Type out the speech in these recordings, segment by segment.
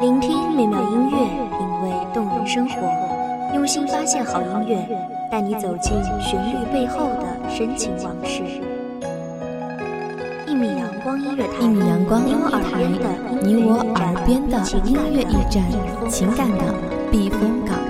聆听美妙音乐，品味动人生活，用心发现好音乐，带你走进旋律背后的深情往事。一米阳光音乐台，一米阳光音乐台，你我耳边的音乐驿站，情感的避风港。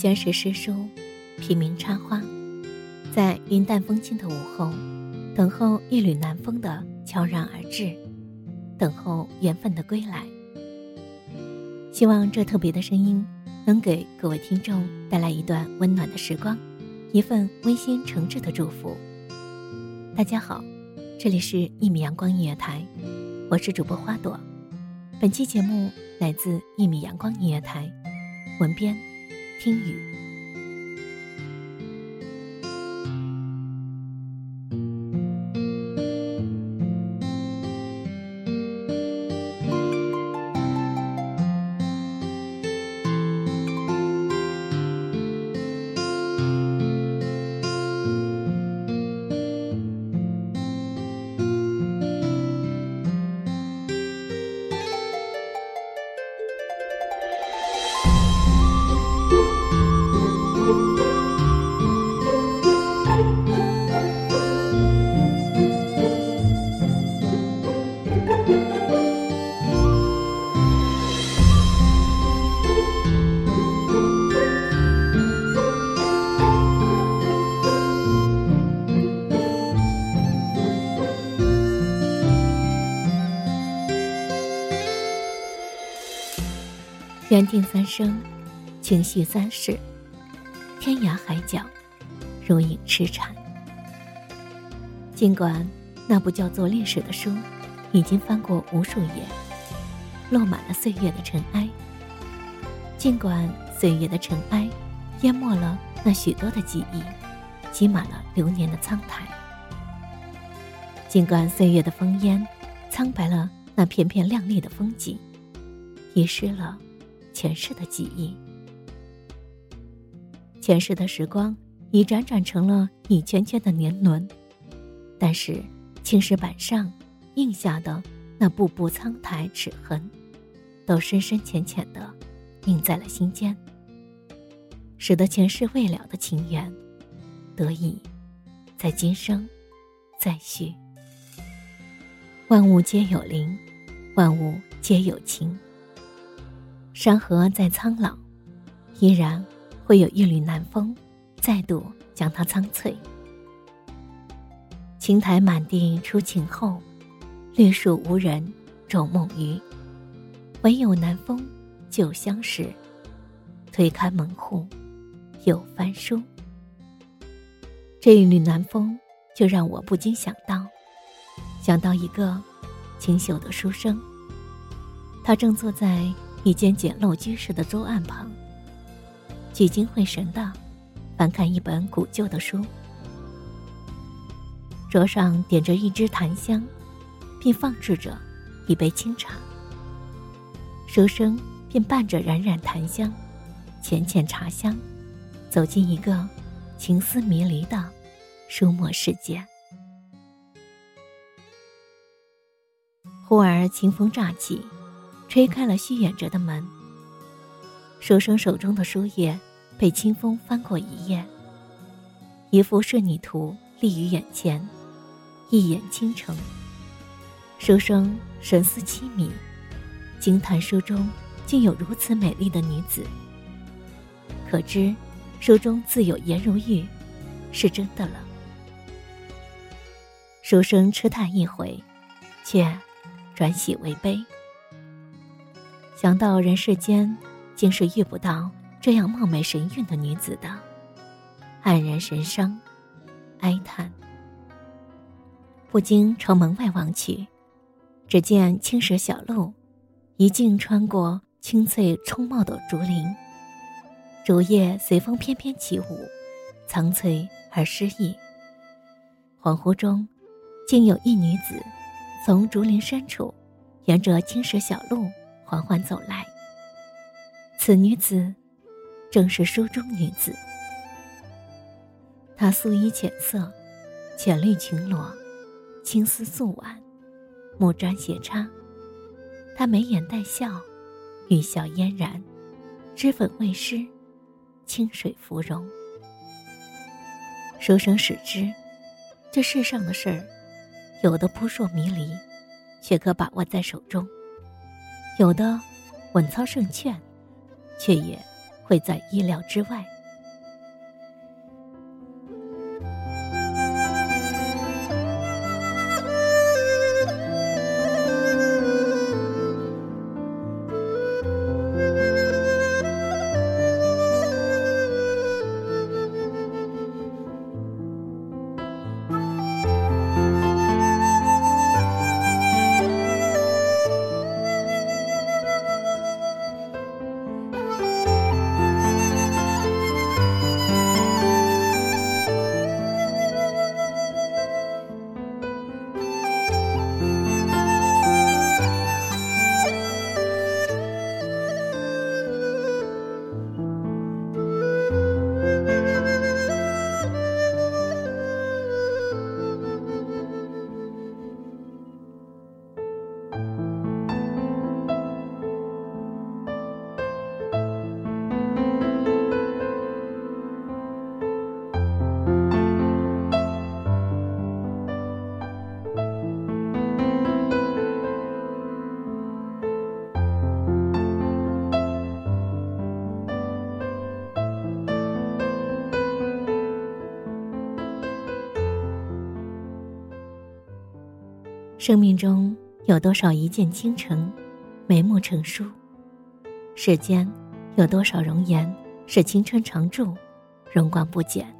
闲时诗书，品茗插花，在云淡风轻的午后，等候一缕南风的悄然而至，等候缘分的归来。希望这特别的声音能给各位听众带来一段温暖的时光，一份温馨诚挚的祝福。大家好，这里是一米阳光音乐台，我是主播花朵。本期节目来自一米阳光音乐台，文编。听雨。缘定三生，情系三世，天涯海角，如影痴缠。尽管那部叫做历史的书，已经翻过无数页，落满了岁月的尘埃。尽管岁月的尘埃，淹没了那许多的记忆，积满了流年的苍苔。尽管岁月的烽烟，苍白了那片片亮丽的风景，遗失了。前世的记忆，前世的时光已辗转成了一圈圈的年轮，但是青石板上印下的那步步苍苔齿痕，都深深浅浅的印在了心间，使得前世未了的情缘，得以在今生再续。万物皆有灵，万物皆有情。山河再苍老，依然会有一缕南风，再度将它苍翠。青苔满地出晴后，绿树无人种梦余。唯有南风旧相识，推开门户又翻书。这一缕南风，就让我不禁想到，想到一个清秀的书生，他正坐在。一间简陋居室的桌案旁，聚精会神的翻看一本古旧的书。桌上点着一支檀香，并放置着一杯清茶。书生便伴着冉冉檀香、浅浅茶香，走进一个情思迷离的书墨世界。忽而清风乍起。吹开了虚掩着的门。书生手中的书页被清风翻过一页，一幅仕女图立于眼前，一眼倾城。书生神思凄迷，惊叹书中竟有如此美丽的女子。可知，书中自有颜如玉，是真的了。书生痴叹一回，却转喜为悲。想到人世间竟是遇不到这样貌美神韵的女子的，黯然神伤，哀叹。不禁朝门外望去，只见青石小路，一径穿过青翠葱茂的竹林，竹叶随风翩翩起舞，苍翠而诗意。恍惚中，竟有一女子从竹林深处，沿着青石小路缓缓走来。此女子，正是书中女子。她素衣浅色，浅绿裙罗，青丝素挽，木毡斜插。她眉眼带笑，玉笑嫣然，脂粉未施，清水芙蓉。书生始知。这世上的事儿，有的扑朔迷离，却可把握在手中；有的稳操胜券，却也会在意料之外。生命中有多少一见倾城，眉目成书？世间有多少容颜是青春常驻，荣光不减？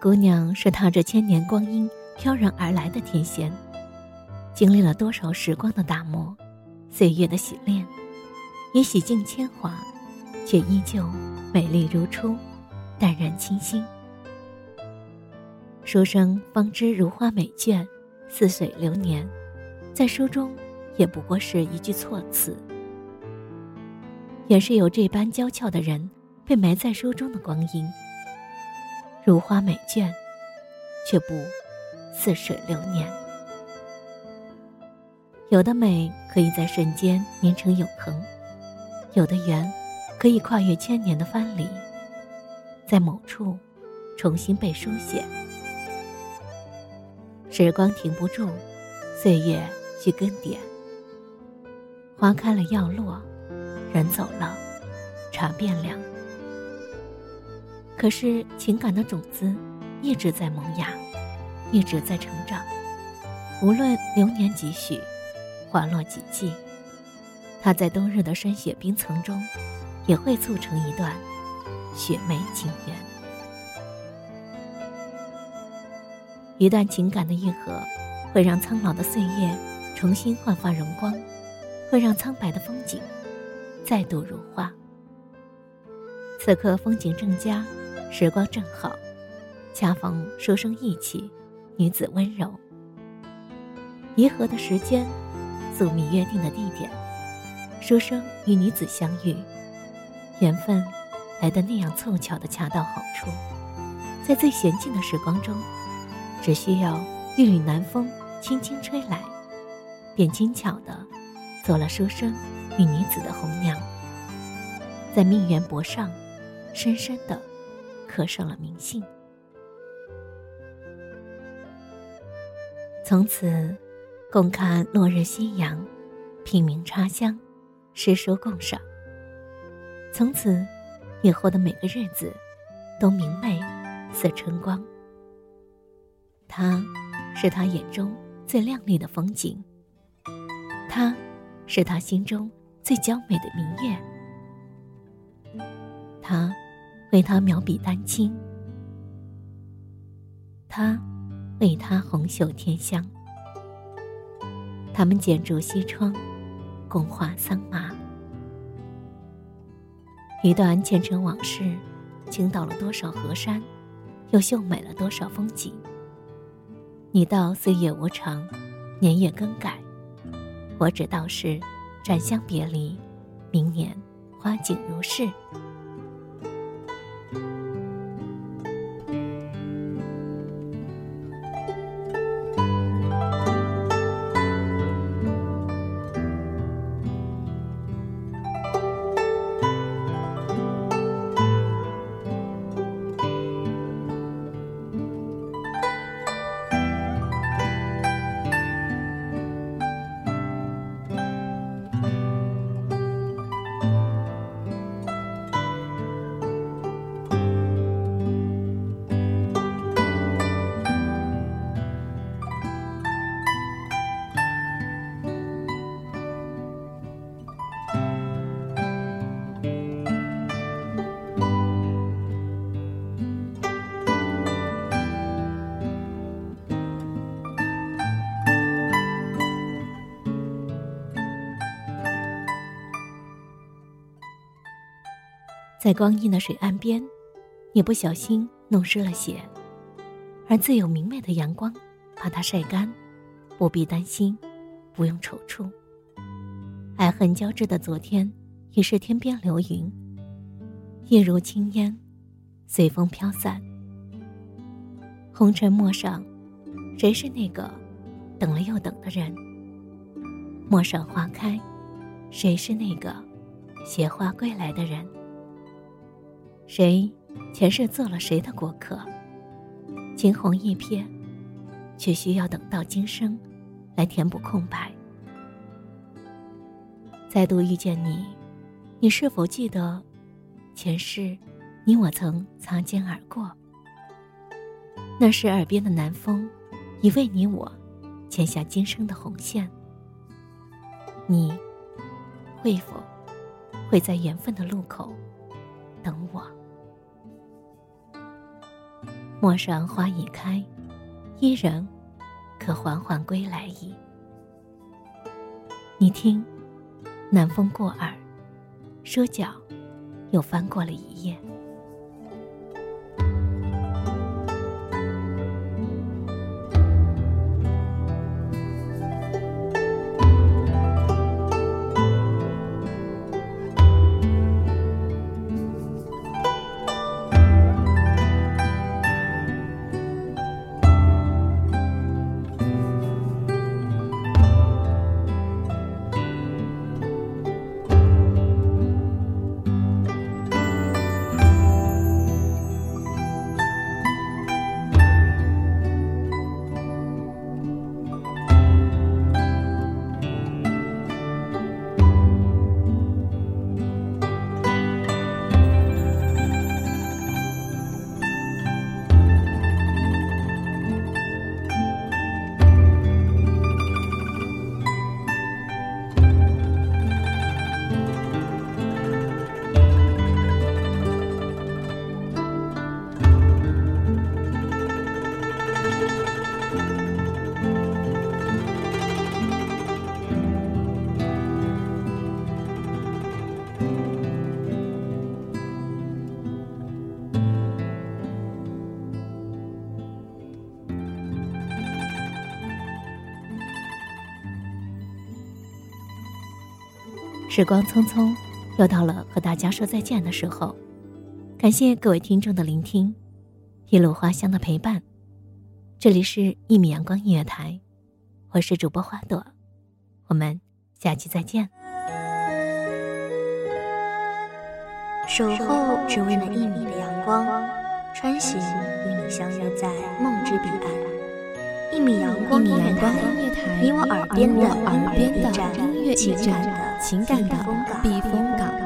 姑娘是踏着千年光阴飘然而来的天仙，经历了多少时光的打磨，岁月的洗练，也洗尽铅华，却依旧美丽如初，淡然清新。书生方知如花美眷。似水流年，在书中也不过是一句措辞。也是有这般娇俏的人，被埋在书中的光阴，如花美眷，却不似水流年。有的美可以在瞬间凝成永恒，有的缘可以跨越千年的藩篱，在某处重新被书写。时光停不住，岁月去更迭。花开了要落，人走了，茶变凉。可是情感的种子一直在萌芽，一直在成长。无论流年几许，花落几季，它在冬日的霜雪冰层中，也会促成一段雪媚情缘。一段情感的愈合，会让苍老的岁月重新焕发荣光，会让苍白的风景再度如画。此刻风景正佳，时光正好，恰逢书生意气，女子温柔。宜合的时间，宿命约定的地点，书生与女子相遇，缘分来的那样凑巧的恰到好处，在最娴静的时光中。只需要一缕南风轻轻吹来，便轻巧的做了书生与女子的红娘，在命缘簿上深深的刻上了名姓。从此，共看落日夕阳，品茗茶香，诗书共赏。从此，以后的每个日子，都明媚似春光。他是他眼中最亮丽的风景，他，是他心中最娇美的明月。他，为他描笔丹青，他，为他红袖添香。他们剪烛西窗，共话桑麻。一段前尘往事，倾倒了多少河山，又秀美了多少风景。你道岁月无常，年月更改，我只道是斩香别离，明年花景如是。在光阴的水岸边，你不小心弄湿了鞋，而自有明媚的阳光把它晒干，不必担心，不用踌躇。爱恨交织的昨天，已是天边流云，一如轻烟，随风飘散。红尘陌上，谁是那个等了又等的人？陌上花开，谁是那个携花归来的人？谁前世做了谁的过客？惊鸿一瞥，却需要等到今生，来填补空白。再度遇见你，你是否记得前世，你我曾擦肩而过？那时耳边的南风，已为你我牵下今生的红线。你会否会在缘分的路口等我？陌上花已开，伊人可缓缓归来矣。你听，南风过耳，说脚又翻过了一夜。时光匆匆，又到了和大家说再见的时候。感谢各位听众的聆听，一路花香的陪伴。这里是《一米阳光音乐台》，我是主播花朵，我们下期再见。守候只为那一米的阳光，穿行与你相约在梦之彼岸。一米阳光音乐台，你我耳边的耳边的音乐驿站。情感的避风港。